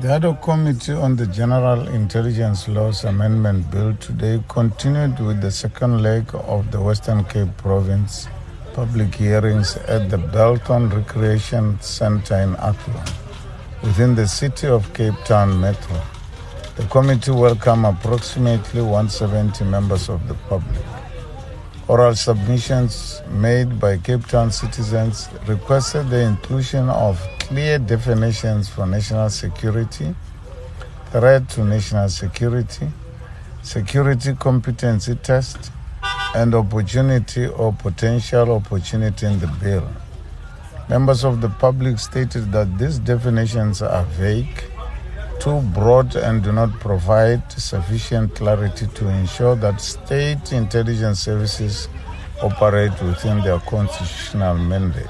The ad hoc committee on the General Intelligence Laws Amendment Bill today continued with the second leg of the Western Cape Province public hearings at the Belthorn Recreation Centre in Athlone within the city of Cape Town Metro. The committee welcomed approximately 170 members of the public. Oral submissions made by Cape Town citizens requested the inclusion of clear definitions for national security, threat to national security, security competency test, and opportunity or potential opportunity in the bill. Members of the public stated that these definitions are vague, too broad, and do not provide sufficient clarity to ensure that state intelligence services operate within their constitutional mandate.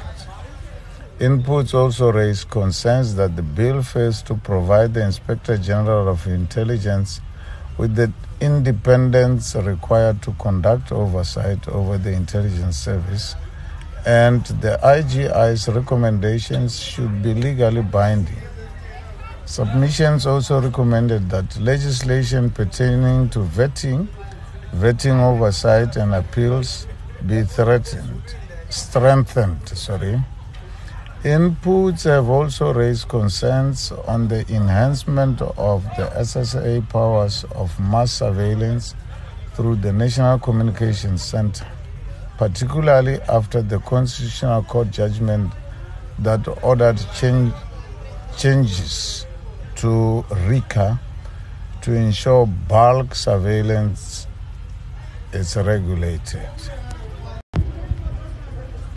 Inputs also raise concerns that the bill fails to provide the Inspector General of Intelligence with the independence required to conduct oversight over the intelligence service, and the IGI's recommendations should be legally binding. Submissions also recommended that legislation pertaining to vetting, vetting oversight, and appeals be threatened, strengthened. Sorry. Inputs have also raised concerns on the enhancement of the SSA powers of mass surveillance through the National Communications Center, particularly after the Constitutional Court judgment that ordered change, changes to RICA to ensure bulk surveillance is regulated.